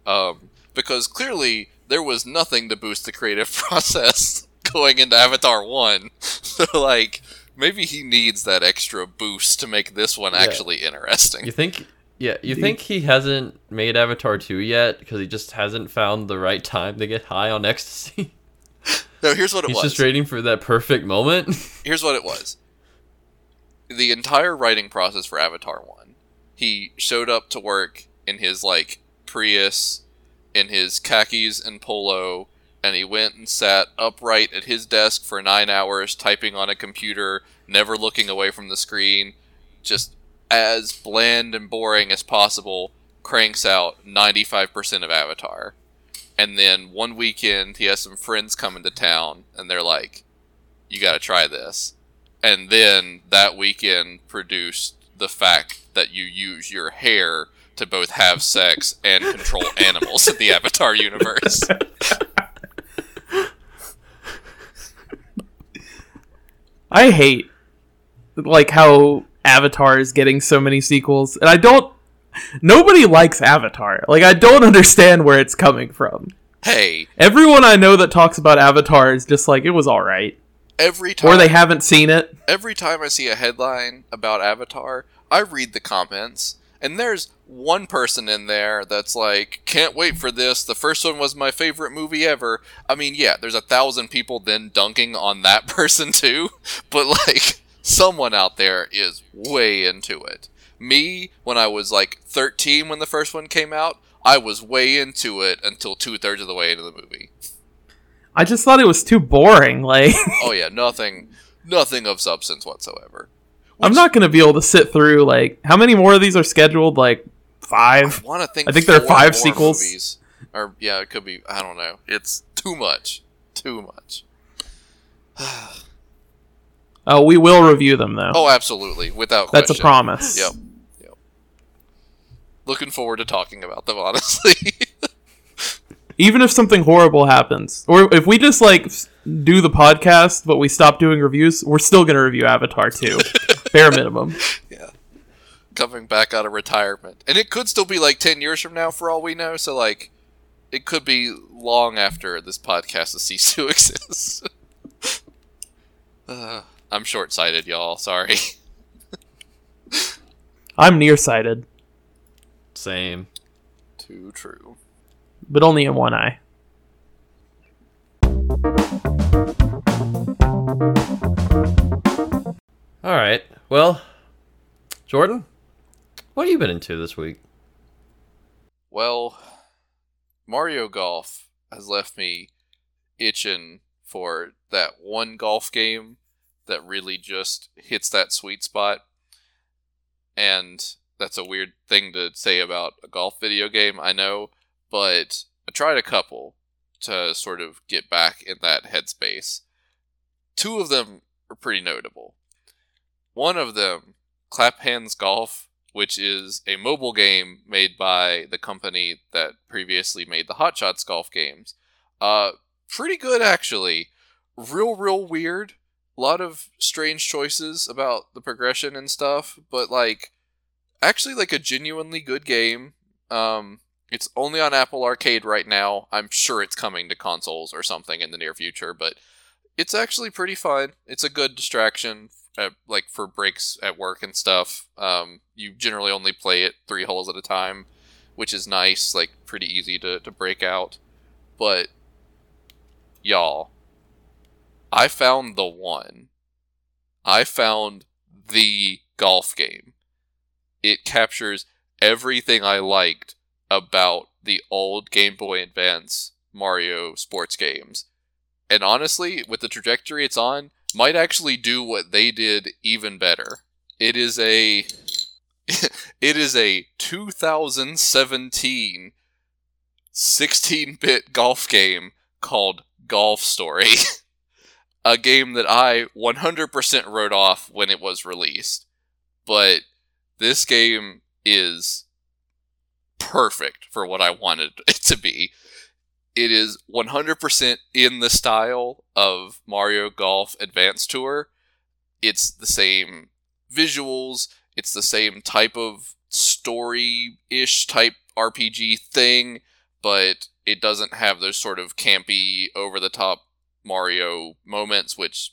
Um, because clearly there was nothing to boost the creative process going into Avatar 1. So like maybe he needs that extra boost to make this one actually interesting. You think? Yeah, you think he hasn't made Avatar two yet because he just hasn't found the right time to get high on ecstasy. No, here's what it He's was. just waiting for that perfect moment. here's what it was. The entire writing process for Avatar 1, he showed up to work in his like Prius, in his khakis and polo, and he went and sat upright at his desk for 9 hours typing on a computer, never looking away from the screen, just as bland and boring as possible, cranks out 95% of Avatar. And then one weekend, he has some friends come into town, and they're like, you got to try this. And then that weekend produced the fact that you use your hair to both have sex and control animals in the Avatar universe. I hate like how Avatar is getting so many sequels, and I don't. Nobody likes Avatar. Like I don't understand where it's coming from. Hey, Everyone I know that talks about Avatar is just like it was all right, every time or they haven't seen it. every time I see a headline about Avatar, I read the comments, and there's one person in there that's like, "Can't wait for this. The first one was my favorite movie ever." I mean, yeah, there's a thousand people then dunking on that person too, but like someone out there is way into it. Me, when I was like 13 when the first one came out, I was way into it until two thirds of the way into the movie. I just thought it was too boring. Like Oh yeah, nothing, nothing of substance whatsoever. I'm not gonna be able to sit through like how many more of these are scheduled? Like five. I want to think. I think there are five sequels. Movies. Or yeah, it could be. I don't know. It's too much. Too much. Oh, we will review them though. Oh, absolutely, without That's a promise. Yep. Yep. Looking forward to talking about them, honestly. Even if something horrible happens, or if we just like do the podcast but we stop doing reviews, we're still gonna review Avatar 2. Bare minimum. Yeah, coming back out of retirement. And it could still be like 10 years from now, for all we know, so like, it could be long after this podcast has ceased to exist. uh, I'm short sighted, y'all. Sorry. I'm nearsighted, Same. Too true. but only in one eye. All right. Well, Jordan, what have you been into this week? Well, Mario Golf has left me itching for that one golf game that really just hits that sweet spot. And that's a weird thing to say about a golf video game, I know, but I tried a couple to sort of get back in that headspace. Two of them are pretty notable. One of them, Clap Hanz Golf, which is a mobile game made by the company that previously made the Hot Shots golf games. Uh, pretty good actually. Real, real weird. A lot of strange choices about the progression and stuff, but like, actually like a genuinely good game. Um, it's only on Apple Arcade right now. I'm sure it's coming to consoles or something in the near future, but it's actually pretty fun. It's a good distraction, uh, like for breaks at work and stuff. Um, you generally only play it three holes at a time, which is nice. Like pretty easy to to break out. But y'all, I found the one. I found the golf game. It captures everything I liked about the old Game Boy Advance Mario sports games. And honestly, with the trajectory it's on, might actually do what they did even better. It is a it is a 2017 16-bit golf game called Golf Story. a game that I 100% wrote off when it was released. But this game is perfect for what I wanted it to be. It is 100% in the style of Mario Golf Advance Tour. It's the same visuals, it's the same type of story ish type RPG thing, but it doesn't have those sort of campy, over the top Mario moments, which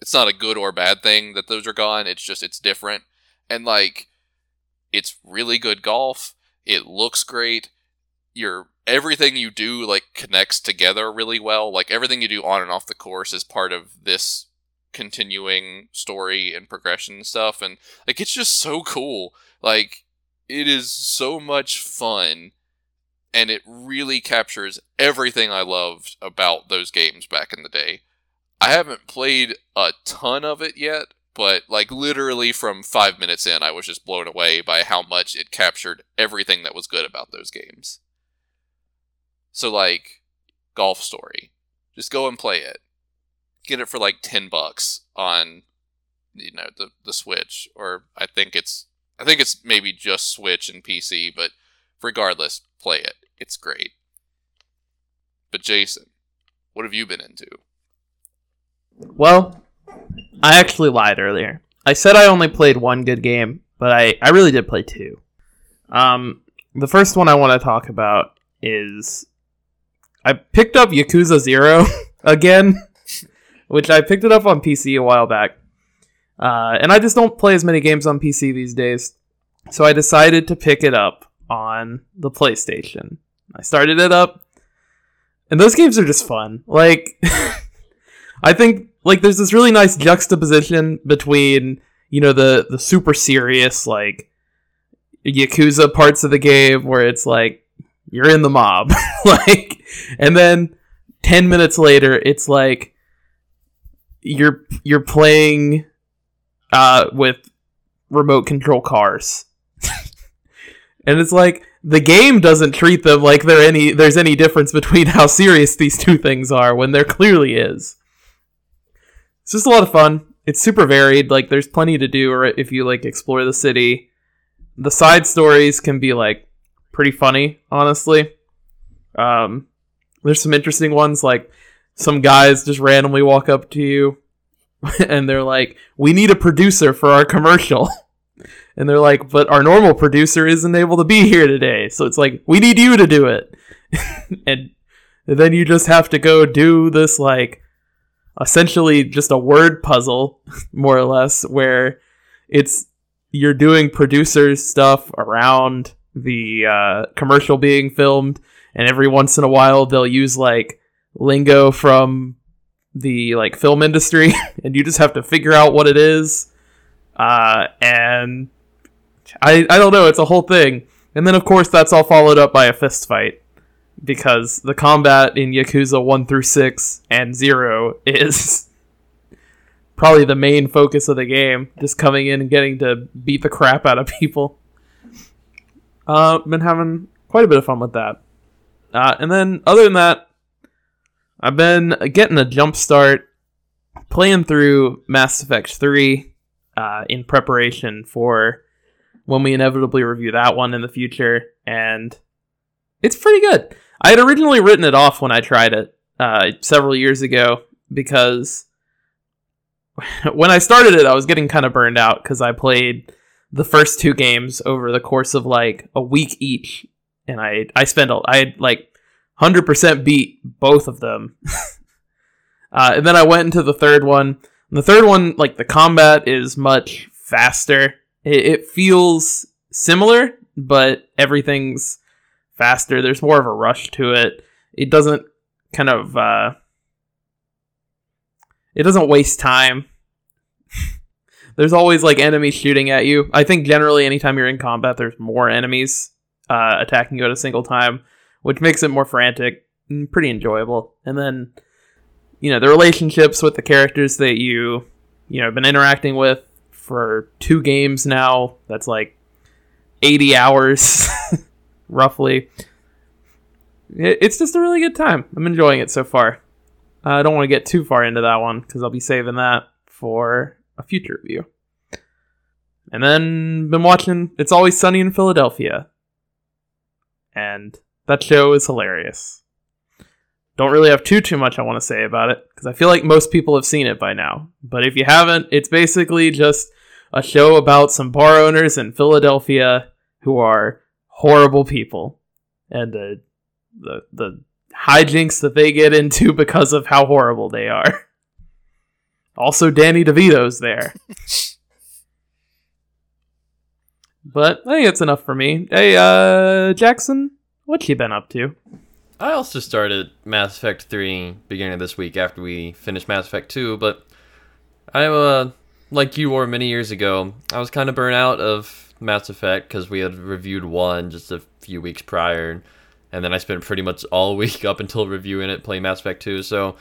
it's not a good or bad thing that those are gone. It's just, it's different. And like, it's really good golf. It looks great. Your everything you do like connects together really well. Like everything you do on and off the course is part of this continuing story and progression and stuff and like it's just so cool. Like it is so much fun and it really captures everything I loved about those games back in the day. I haven't played a ton of it yet, but like literally from five minutes in, I was just blown away by how much it captured everything that was good about those games. So, like, Golf Story. Just go and play it. Get it for like 10 bucks on, you know, the, the Switch. Or I think it's, I think it's maybe just Switch and PC, but regardless, play it. It's great. But Jason, what have you been into? Well, I actually lied earlier. I said I only played one good game, but I, I really did play two. Um, the first one I want to talk about is I picked up Yakuza Zero again, which I picked it up on PC a while back. Uh, and I just don't play as many games on PC these days. So I decided to pick it up on the PlayStation. I started it up, and those games are just fun. Like, I think like there's this really nice juxtaposition between you know the the super serious like yakuza parts of the game where it's like you're in the mob like and then 10 minutes later it's like you're you're playing uh with remote control cars and it's like the game doesn't treat them like there any there's any difference between how serious these two things are when there clearly is. It's just a lot of fun. It's super varied. Like there's plenty to do or if you like explore the city. The side stories can be like pretty funny, honestly. Um, there's some interesting ones like some guys just randomly walk up to you and they're like, "We need a producer for our commercial." and they're like, "But our normal producer isn't able to be here today." So it's like, "We need you to do it." and then you just have to go do this like essentially just a word puzzle more or less where it's you're doing producer stuff around the uh, commercial being filmed and every once in a while they'll use like lingo from the like film industry and you just have to figure out what it is uh, and I, I don't know it's a whole thing. And then of course that's all followed up by a fist fight because the combat in Yakuza 1 through 6 and 0 is probably the main focus of the game just coming in and getting to beat the crap out of people uh been having quite a bit of fun with that uh, and then other than that I've been getting a jump start playing through Mass Effect 3 uh, in preparation for when we inevitably review that one in the future, and it's pretty good. I had originally written it off when I tried it uh, several years ago because when I started it, I was getting kind of burned out because I played the first two games over the course of like a week each, and I I spent a, I had like 100% beat both of them. uh, and then I went into the third one. And the third one, like the combat is much faster. It, it feels similar, but everything's faster. There's more of a rush to it. It doesn't kind of uh, it doesn't waste time. There's always like enemies shooting at you. I think generally anytime you're in combat, there's more enemies uh, attacking you at a single time which makes it more frantic and pretty enjoyable. And then, you know, the relationships with the characters that you, you know, have been interacting with for two games now. That's like 80 hours, roughly. It's just a really good time. I'm enjoying it so far. I don't want to get too far into that one because I'll be saving that for a future review. And then been watching It's Always Sunny in Philadelphia. And that show is hilarious. Don't really have too too much I want to say about it because I feel like most people have seen it by now. But if you haven't, it's basically just a show about some bar owners in Philadelphia who are horrible people and the the the hijinks that they get into because of how horrible they are. Also, Danny DeVito's there. but I think it's enough for me. Hey, uh, Jackson, what you been up to? I also started Mass Effect 3 beginning of this week after we finished Mass Effect 2, but I'm uh like you were many years ago. I was kind of burnt out of Mass Effect because we had reviewed one just a few weeks prior, and then I spent pretty much all week up until reviewing it playing Mass Effect 2. So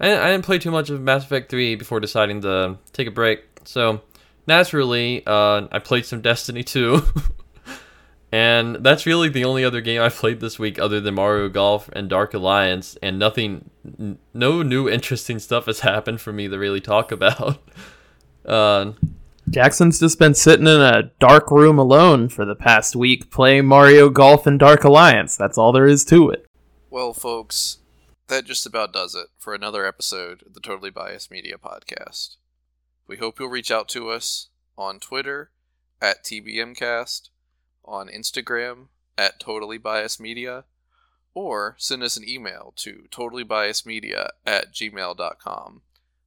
I, I didn't play too much of Mass Effect 3 before deciding to take a break. So naturally, uh, I played some Destiny 2. And that's really the only other game I've played this week other than Mario Golf and Dark Alliance, and nothing, n- no new interesting stuff has happened for me to really talk about. Uh, Jackson's just been sitting in a dark room alone for the past week playing Mario Golf and Dark Alliance. That's all there is to it. Well, folks, that just about does it for another episode of the Totally Biased Media Podcast. We hope you'll reach out to us on Twitter at TBMcast on Instagram at Totally Biased Media, or send us an email to totallybiasedmedia at gmail.com.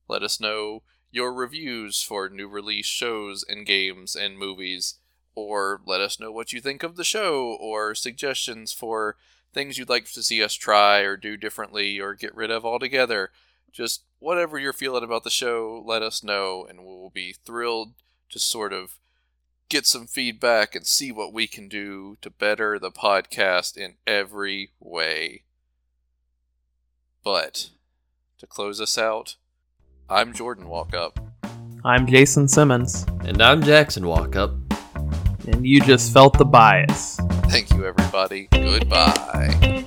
Let us know your reviews for new release shows and games and movies, or let us know what you think of the show, or suggestions for things you'd like to see us try or do differently or get rid of altogether. Just whatever you're feeling about the show, let us know, and we'll be thrilled to sort of get some feedback and see what we can do to better the podcast in every way. But to close us out, I'm Jordan Walkup. I'm Jason Simmons. And I'm Jackson Walkup and you just felt the bias. Thank you, everybody. Goodbye.